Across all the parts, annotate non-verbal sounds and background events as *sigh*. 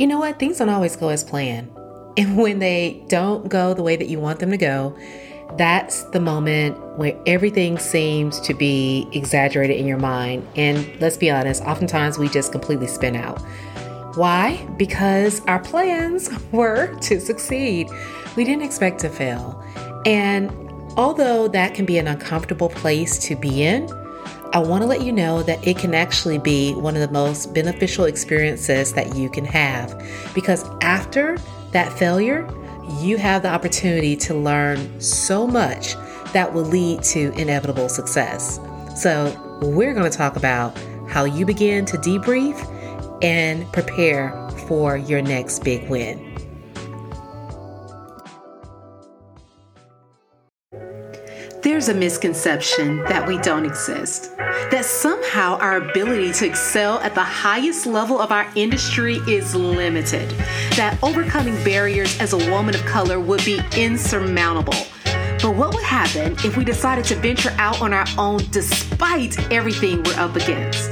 You know what? Things don't always go as planned. *laughs* And when they don't go the way that you want them to go, that's the moment where everything seems to be exaggerated in your mind. And let's be honest, oftentimes we just completely spin out. Why? Because our plans *laughs* were to succeed. We didn't expect to fail. And although that can be an uncomfortable place to be in, I want to let you know that it can actually be one of the most beneficial experiences that you can have. Because after that failure, you have the opportunity to learn so much that will lead to inevitable success. So, we're going to talk about how you begin to debrief and prepare for your next big win. There's a misconception that we don't exist, that somehow our ability to excel at the highest level of our industry is limited, that overcoming barriers as a woman of color would be insurmountable. But what would happen if we decided to venture out on our own despite everything we're up against?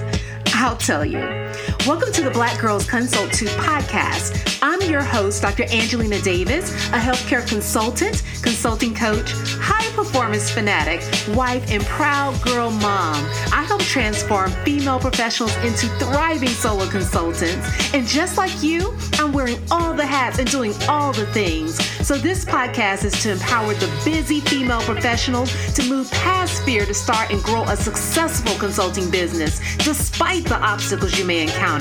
I'll tell you. Welcome to the Black Girls Consult 2 podcast. I'm your host, Dr. Angelina Davis, a healthcare consultant, consulting coach, high performance fanatic, wife, and proud girl mom. I help transform female professionals into thriving solo consultants. And just like you, I'm wearing all the hats and doing all the things. So this podcast is to empower the busy female professionals to move past fear to start and grow a successful consulting business despite the obstacles you may encounter.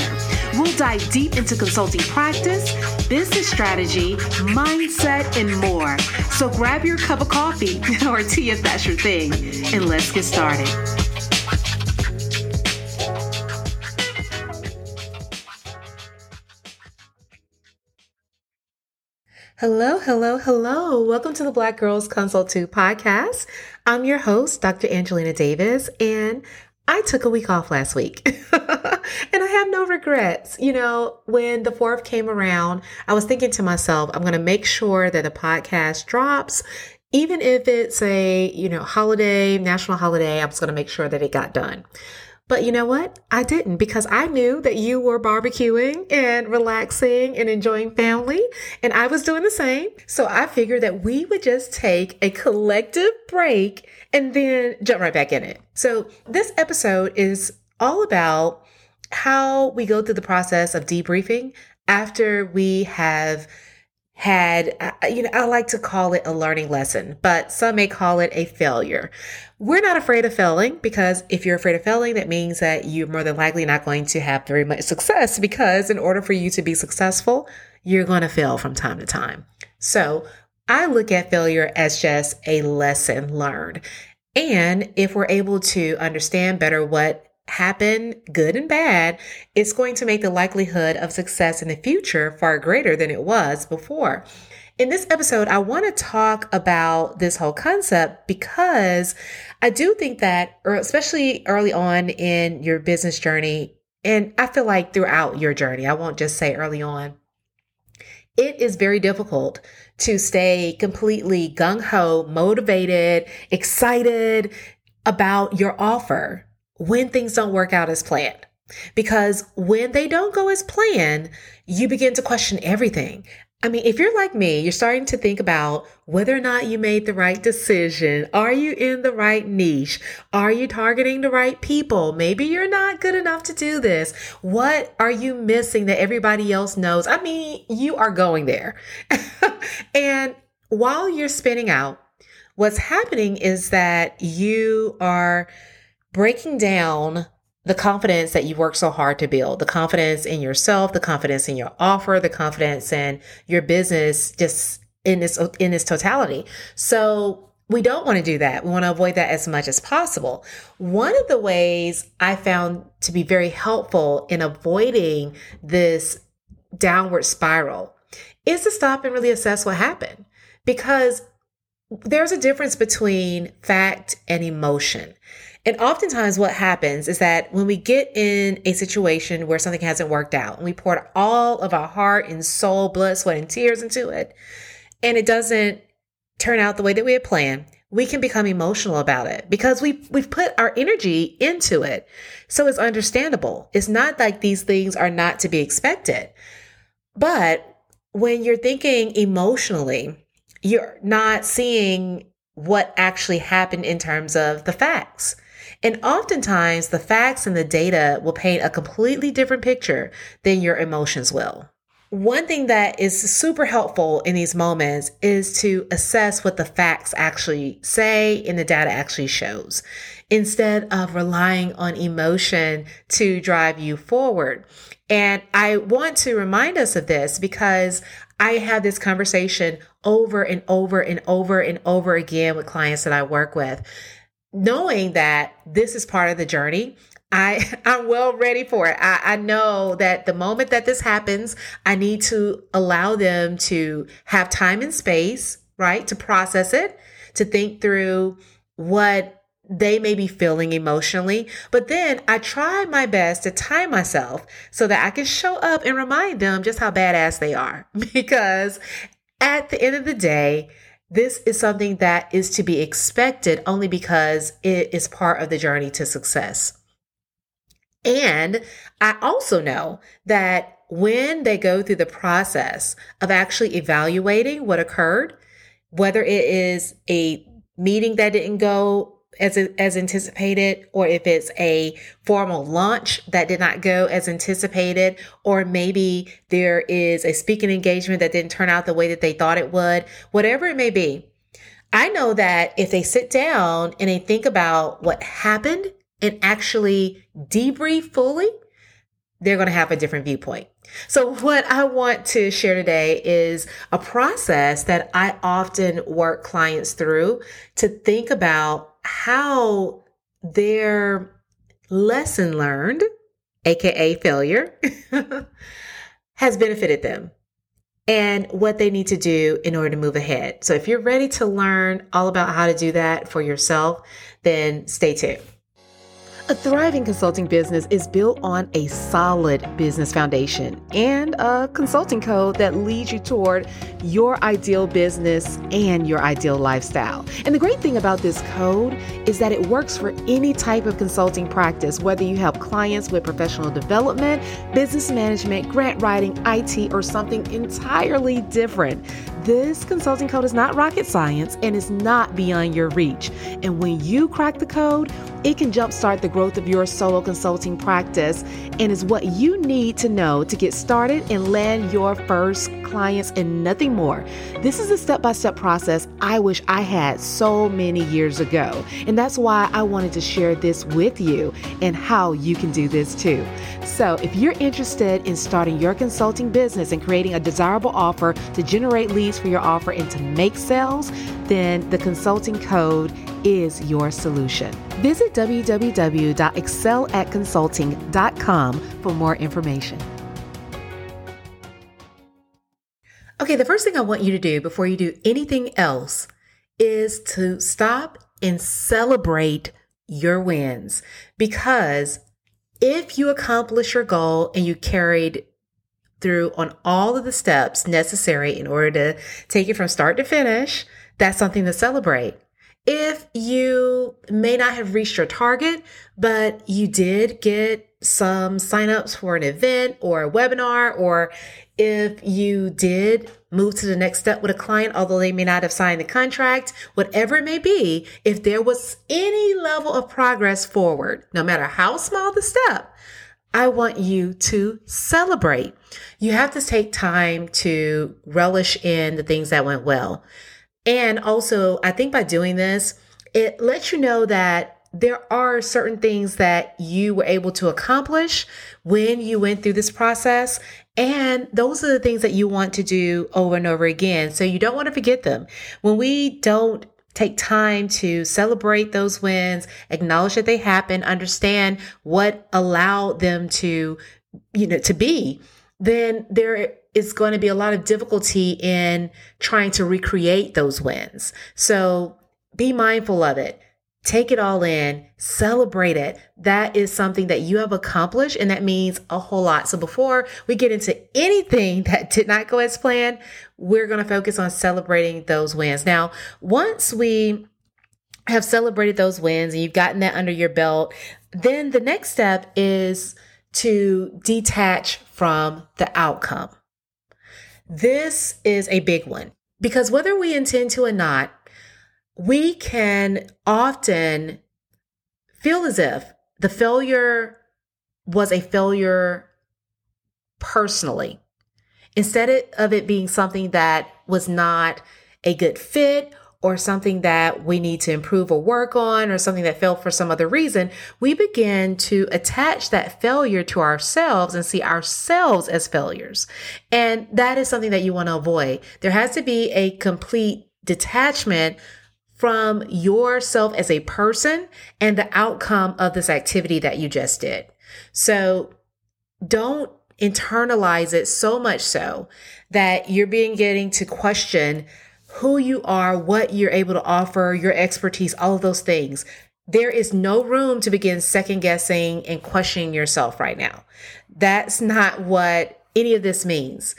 We'll dive deep into consulting practice, business strategy, mindset, and more. So grab your cup of coffee *laughs* or tea if that's your thing, and let's get started. Hello, hello, hello. Welcome to the Black Girls Consult 2 podcast. I'm your host, Dr. Angelina Davis, and I took a week off last week *laughs* and I have no regrets. You know, when the fourth came around, I was thinking to myself, I'm going to make sure that the podcast drops. Even if it's a, you know, holiday, national holiday, I'm just going to make sure that it got done. But you know what? I didn't because I knew that you were barbecuing and relaxing and enjoying family, and I was doing the same. So I figured that we would just take a collective break and then jump right back in it. So this episode is all about how we go through the process of debriefing after we have had, you know, I like to call it a learning lesson, but some may call it a failure. We're not afraid of failing because if you're afraid of failing, that means that you're more than likely not going to have very much success because in order for you to be successful, you're going to fail from time to time. So I look at failure as just a lesson learned. And if we're able to understand better what happen, good and bad, it's going to make the likelihood of success in the future far greater than it was before. In this episode, I want to talk about this whole concept because I do think that, especially early on in your business journey, and I feel like throughout your journey, I won't just say early on, it is very difficult to stay completely gung ho, motivated, excited about your offer when things don't work out as planned. Because when they don't go as planned, you begin to question everything. I mean, if you're like me, you're starting to think about whether or not you made the right decision. Are you in the right niche? Are you targeting the right people? Maybe you're not good enough to do this. What are you missing that everybody else knows? I mean, you are going there. *laughs* and while you're spinning out, what's happening is that you are breaking down the confidence that you worked so hard to build, the confidence in yourself, the confidence in your offer, the confidence in your business, just in this, in its totality. So we don't want to do that. We want to avoid that as much as possible. One of the ways I found to be very helpful in avoiding this downward spiral is to stop and really assess what happened because there's a difference between fact and emotion. And oftentimes, what happens is that when we get in a situation where something hasn't worked out and we poured all of our heart and soul, blood, sweat, and tears into it, and it doesn't turn out the way that we had planned, we can become emotional about it because we we've put our energy into it. So it's understandable. It's not like these things are not to be expected. But when you're thinking emotionally, you're not seeing what actually happened in terms of the facts. And oftentimes, the facts and the data will paint a completely different picture than your emotions will. One thing that is super helpful in these moments is to assess what the facts actually say and the data actually shows instead of relying on emotion to drive you forward. And I want to remind us of this because I have this conversation over and over and over and over again with clients that I work with, knowing that this is part of the journey. I, *laughs* I'm well ready for it. I, I know that the moment that this happens, I need to allow them to have time and space, right? To process it, to think through what they may be feeling emotionally, but then I try my best to time myself so that I can show up and remind them just how badass they are. *laughs* Because at the end of the day, this is something that is to be expected only because it is part of the journey to success. And I also know that when they go through the process of actually evaluating what occurred, whether it is a meeting that didn't go as as anticipated or if it's a formal launch that did not go as anticipated or maybe there is a speaking engagement that didn't turn out the way that they thought it would whatever it may be i know that if they sit down and they think about what happened and actually debrief fully they're going to have a different viewpoint. So, what I want to share today is a process that I often work clients through to think about how their lesson learned, aka failure, *laughs* has benefited them and what they need to do in order to move ahead. So, if you're ready to learn all about how to do that for yourself, then stay tuned. A thriving consulting business is built on a solid business foundation and a consulting code that leads you toward your ideal business and your ideal lifestyle. And the great thing about this code is that it works for any type of consulting practice, whether you help clients with professional development, business management, grant writing, IT, or something entirely different. This consulting code is not rocket science and is not beyond your reach. And when you crack the code, it can jumpstart the growth of your solo consulting practice and is what you need to know to get started and land your first clients and nothing more. This is a step by step process I wish I had so many years ago. And that's why I wanted to share this with you and how you can do this too. So, if you're interested in starting your consulting business and creating a desirable offer to generate leads for your offer and to make sales, then the consulting code is your solution. Visit www.excelatconsulting.com for more information. Okay, the first thing I want you to do before you do anything else is to stop and celebrate your wins because if you accomplish your goal and you carried through on all of the steps necessary in order to take it from start to finish, that's something to celebrate. If you may not have reached your target, but you did get some signups for an event or a webinar, or if you did move to the next step with a client, although they may not have signed the contract, whatever it may be, if there was any level of progress forward, no matter how small the step, I want you to celebrate. You have to take time to relish in the things that went well. And also, I think by doing this, it lets you know that there are certain things that you were able to accomplish when you went through this process. And those are the things that you want to do over and over again. So you don't want to forget them. When we don't take time to celebrate those wins, acknowledge that they happen, understand what allowed them to, you know, to be, then there is going to be a lot of difficulty in trying to recreate those wins. So be mindful of it. Take it all in, celebrate it. That is something that you have accomplished, and that means a whole lot. So, before we get into anything *laughs* that did not go as planned, we're going to focus on celebrating those wins. Now, once we have celebrated those wins and you've gotten that under your belt, then the next step is to detach from the outcome. This is a big one because whether we intend to or not, we can often feel as if the failure was a failure personally instead of it being something that was not a good fit or something that we need to improve or work on or something that failed for some other reason, we begin to attach that failure to ourselves and see ourselves as failures. And that is something that you want to avoid. There has to be a complete detachment from yourself as a person and the outcome of this activity that you just did. So don't internalize it so much so that you're being getting to question who you are, what you're able to offer, your expertise, all of those things. There is no room to begin second guessing and questioning yourself right now. That's not what any of this means.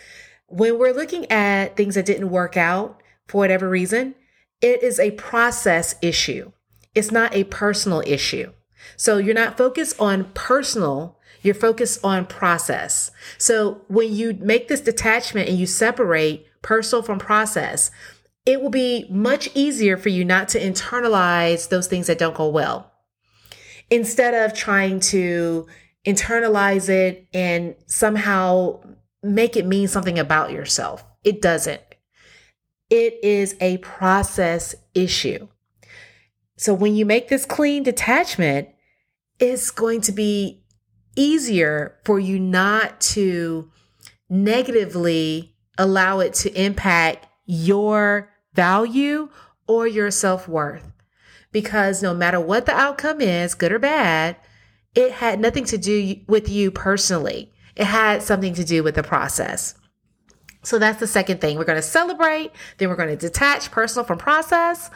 When we're looking at things that didn't work out for whatever reason, it is a process issue. It's not a personal issue. So you're not focused on personal, you're focused on process. So when you make this detachment and you separate personal from process, it will be much easier for you not to internalize those things that don't go well. Instead of trying to internalize it and somehow make it mean something about yourself, it doesn't. It is a process issue. So when you make this clean detachment, it's going to be easier for you not to negatively allow it to impact your value or your self worth. Because no matter what the outcome is, good or bad, it had nothing to do with you personally. It had something to do with the process. So that's the second thing. We're going to celebrate, then we're going to detach personal from process,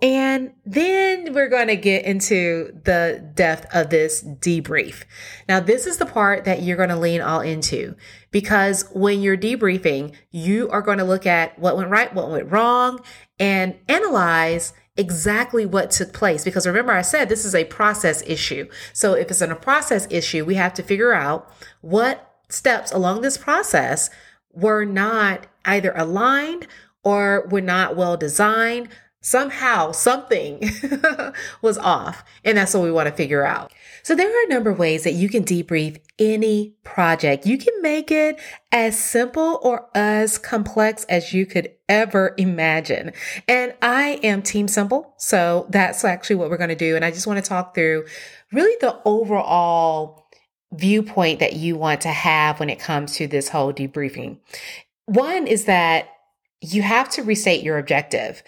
and then we're going to get into the depth of this debrief. Now, this is the part that you're going to lean all into because when you're debriefing, you are going to look at what went right, what went wrong, and analyze exactly what took place. Because remember, I said this is a process issue. So if it's a process issue, we have to figure out what steps along this process were not either aligned or were not well designed. Somehow something *laughs* was off. And that's what we want to figure out. So there are a number of ways that you can debrief any project. You can make it as simple or as complex as you could ever imagine. And I am team simple. So that's actually what we're going to do. And I just want to talk through really the overall viewpoint that you want to have when it comes to this whole debriefing. One is that you have to restate your objective.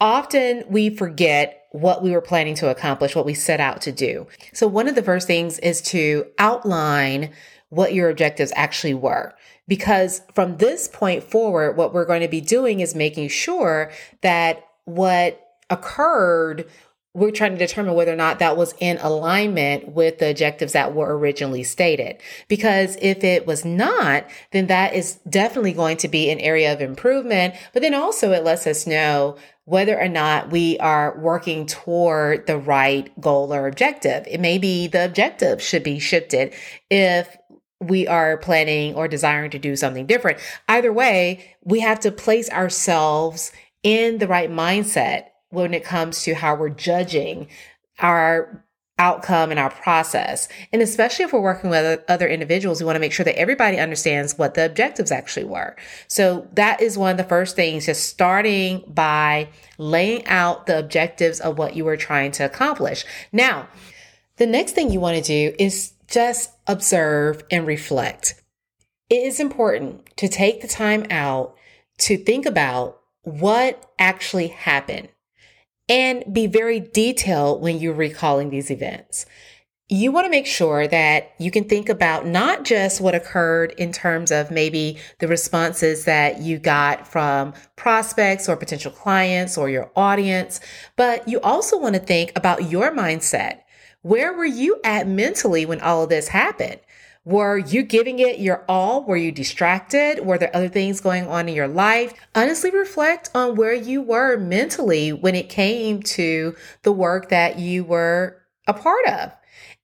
Often we forget what we were planning to accomplish, what we set out to do. So one of the first things is to outline what your objectives actually were. Because from this point forward, what we're going to be doing is making sure that what occurred we're trying to determine whether or not that was in alignment with the objectives that were originally stated. Because if it was not, then that is definitely going to be an area of improvement. But then also it lets us know whether or not we are working toward the right goal or objective. It may be the objective should be shifted if we are planning or desiring to do something different. Either way, we have to place ourselves in the right mindset when it comes to how we're judging our outcome and our process. And especially if we're working with other individuals, we want to make sure that everybody understands what the objectives actually were. So that is one of the first things, just starting by laying out the objectives of what you were trying to accomplish. Now, the next thing you want to do is just observe and reflect. It is important to take the time out to think about what actually happened and be very detailed when you're recalling these events. You want to make sure that you can think about not just what occurred in terms of maybe the responses that you got from prospects or potential clients or your audience, but you also want to think about your mindset. Where were you at mentally when all of this happened? Were you giving it your all? Were you distracted? Were there other things going on in your life? Honestly reflect on where you were mentally when it came to the work that you were a part of.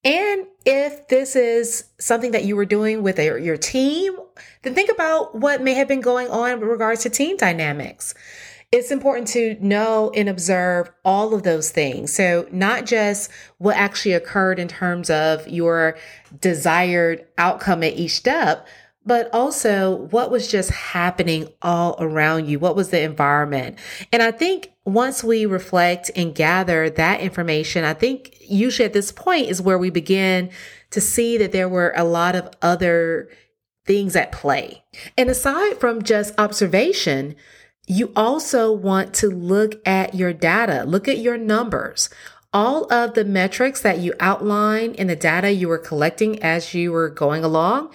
And if this is something that you were doing with a, your team, then think about what may have been going on with regards to team dynamics. It's important to know and observe all of those things. So, not just what actually occurred in terms of your desired outcome at each step, but also what was just happening all around you? What was the environment? And I think once we reflect and gather that information, I think usually at this point is where we begin to see that there were a lot of other things at play. And aside from just observation, you also want to look at your data, look at your numbers. All of the metrics that you outline in the data you were collecting as you were going along,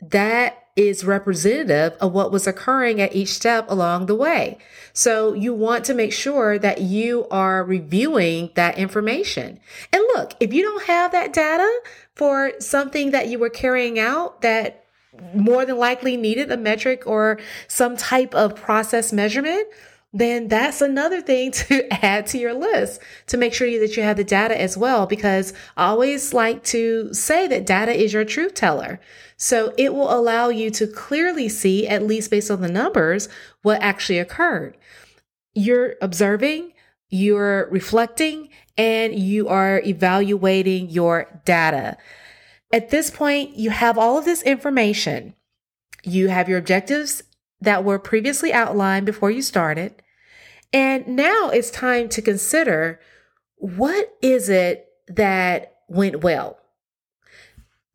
that is representative of what was occurring at each step along the way. So you want to make sure that you are reviewing that information. And look, if you don't have that data for something that you were carrying out that more than likely needed a metric or some type of process measurement, then that's another thing *laughs* to add to your list to make sure that you have the data as well. Because I always like to say that data is your truth teller. So it will allow you to clearly see, at least based on the numbers, what actually occurred. You're observing, you're reflecting, and you are evaluating your data. At this point, you have all of this information. You have your objectives that were previously outlined before you started. And now it's time to consider what is it that went well?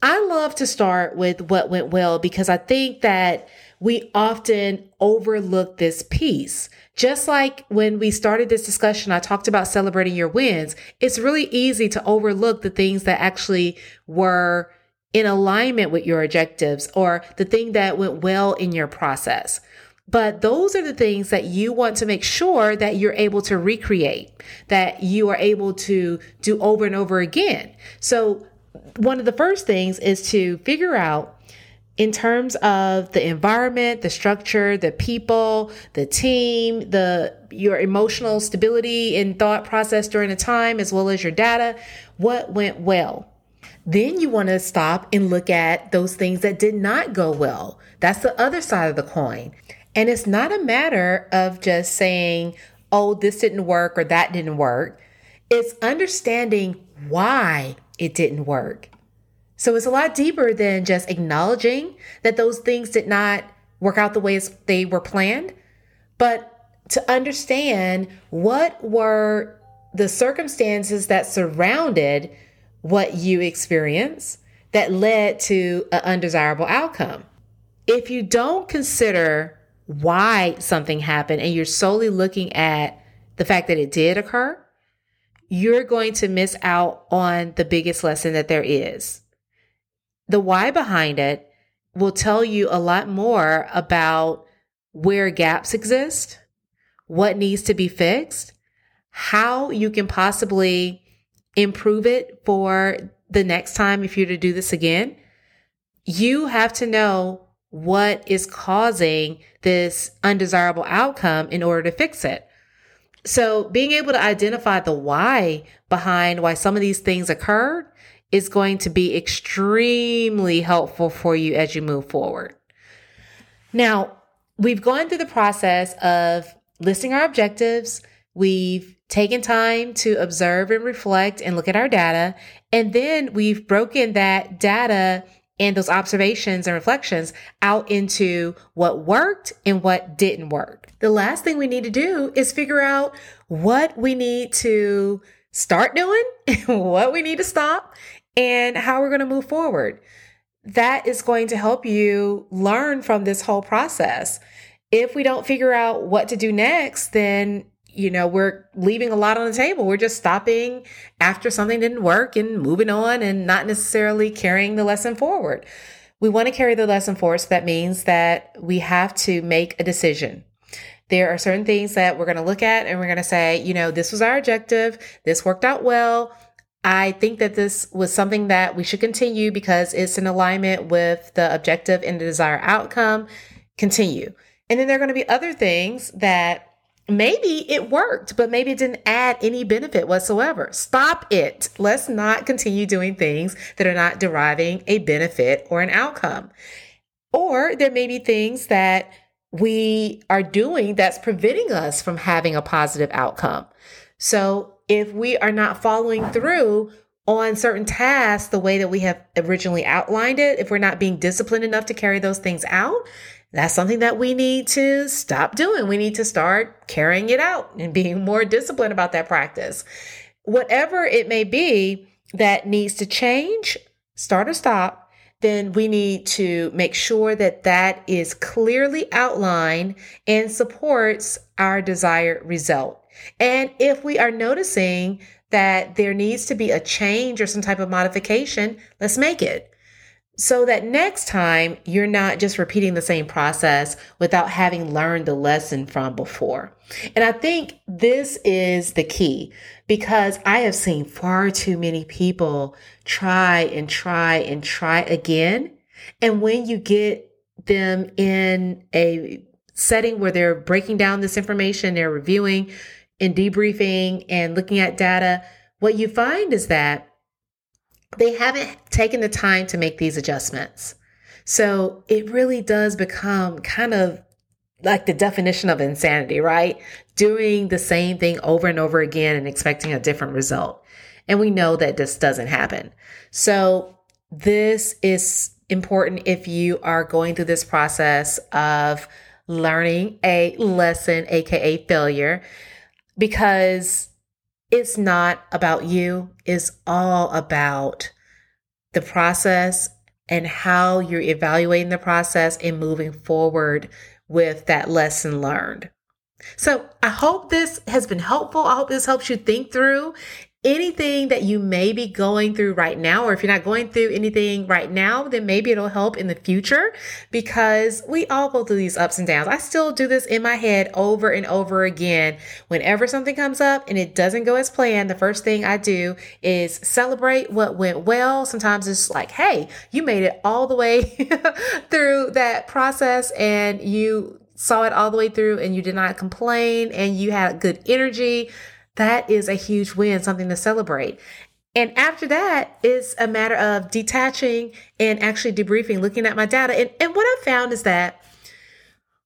I love to start with what went well because I think that we often overlook this piece. Just like when we started this discussion, I talked about celebrating your wins. It's really easy to overlook the things that actually were in alignment with your objectives or the thing that went well in your process. But those are the things that you want to make sure that you're able to recreate, that you are able to do over and over again. So one of the first things is to figure out in terms of the environment, the structure, the people, the team, the your emotional stability and thought process during the time as well as your data, what went well. Then you want to stop and look at those things that did not go well. That's the other side of the coin. And it's not a matter of just saying, oh, this didn't work or that didn't work. It's understanding why it didn't work. So it's a lot deeper than just acknowledging that those things did not work out the way they were planned, but to understand what were the circumstances that surrounded what you experienced that led to an undesirable outcome. If you don't consider why something happened and you're solely looking at the fact that it did occur, you're going to miss out on the biggest lesson that there is. The why behind it will tell you a lot more about where gaps exist, what needs to be fixed, how you can possibly improve it for the next time if you're to do this again. You have to know what is causing this undesirable outcome in order to fix it. So being able to identify the why behind why some of these things occurred is going to be extremely helpful for you as you move forward. Now, we've gone through the process of listing our objectives. We've taken time to observe and reflect and look at our data. And then we've broken that data and those observations and reflections out into what worked and what didn't work. The last thing we need to do is figure out what we need to start doing, *laughs* what we need to stop, and how we're going to move forward. That is going to help you learn from this whole process. If we don't figure out what to do next, then you know, we're leaving a lot on the table. We're just stopping after something didn't work and moving on and not necessarily carrying the lesson forward. We want to carry the lesson forward. So that means that we have to make a decision. There are certain things that we're going to look at and we're going to say, you know, this was our objective. This worked out well. I think that this was something that we should continue because it's in alignment with the objective and the desired outcome. Continue. And then there are going to be other things that maybe it worked, but maybe it didn't add any benefit whatsoever. Stop it. Let's not continue doing things that are not deriving a benefit or an outcome. Or there may be things that we are doing that's preventing us from having a positive outcome. So if we are not following through on certain tasks the way that we have originally outlined it, if we're not being disciplined enough to carry those things out, that's something that we need to stop doing. We need to start carrying it out and being more disciplined about that practice. Whatever it may be that needs to change, start or stop, then we need to make sure that that is clearly outlined and supports our desired result. And if we are noticing that there needs to be a change or some type of modification, let's make it so that next time you're not just repeating the same process without having learned the lesson from before. And I think this is the key because I have seen far too many people try and try and try again. And when you get them in a setting where they're breaking down this information, they're reviewing and debriefing and looking at data, what you find is that they haven't taken the time to make these adjustments. So it really does become kind of like the definition of insanity, right? Doing the same thing over and over again and expecting a different result. And we know that this doesn't happen. So this is important if you are going through this process of learning a lesson, AKA failure, because it's not about you, it's all about the process and how you're evaluating the process and moving forward with that lesson learned. So I hope this has been helpful. I hope this helps you think through anything that you may be going through right now, or if you're not going through anything right now, then maybe it'll help in the future because we all go through these ups and downs. I still do this in my head over and over again. Whenever something comes up and it doesn't go as planned, the first thing I do is celebrate what went well. Sometimes it's like, hey, you made it all the way *laughs* through that process and you saw it all the way through and you did not complain and you had good energy that is a huge win, something to celebrate. And after that, it's a matter of detaching and actually debriefing, looking at my data. And, and what I found is that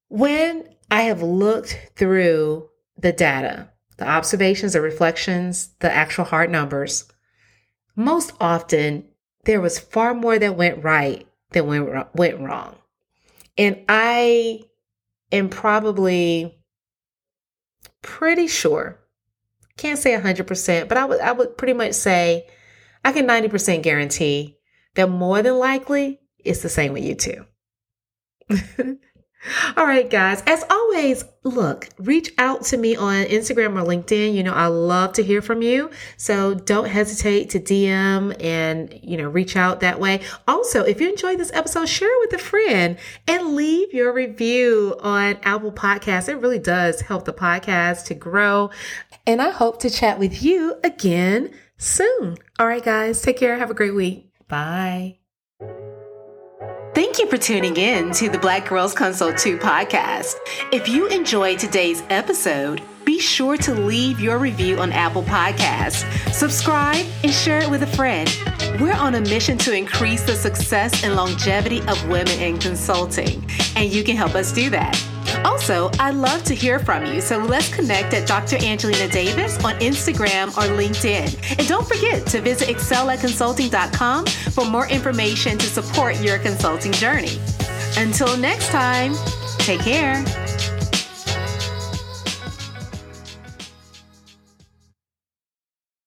when I have looked through the data, the observations, the reflections, the actual hard numbers, most often there was far more that went right than went, went wrong. And I am probably pretty sure can't say 100%, but I would I would pretty much say I can 90% guarantee that more than likely it's the same with you too. *laughs* *laughs* All right, guys. As always, look, reach out to me on Instagram or LinkedIn. You know, I love to hear from you. So don't hesitate to DM and, you know, reach out that way. Also, if you enjoyed this episode, share it with a friend and leave your review on Apple Podcasts. It really does help the podcast to grow. And I hope to chat with you again soon. All right, guys. Take care. Have a great week. Bye. Thank you for tuning in to the Black Girls Consult 2 podcast. If you enjoyed today's episode, be sure to leave your review on Apple Podcasts, subscribe, and share it with a friend. We're on a mission to increase the success and longevity of women in consulting, and you can help us do that. Also, I'd love to hear from you, so let's connect at Dr. Angelina Davis on Instagram or LinkedIn. And don't forget to visit excelatconsulting.com for more information to support your consulting journey. Until next time, take care.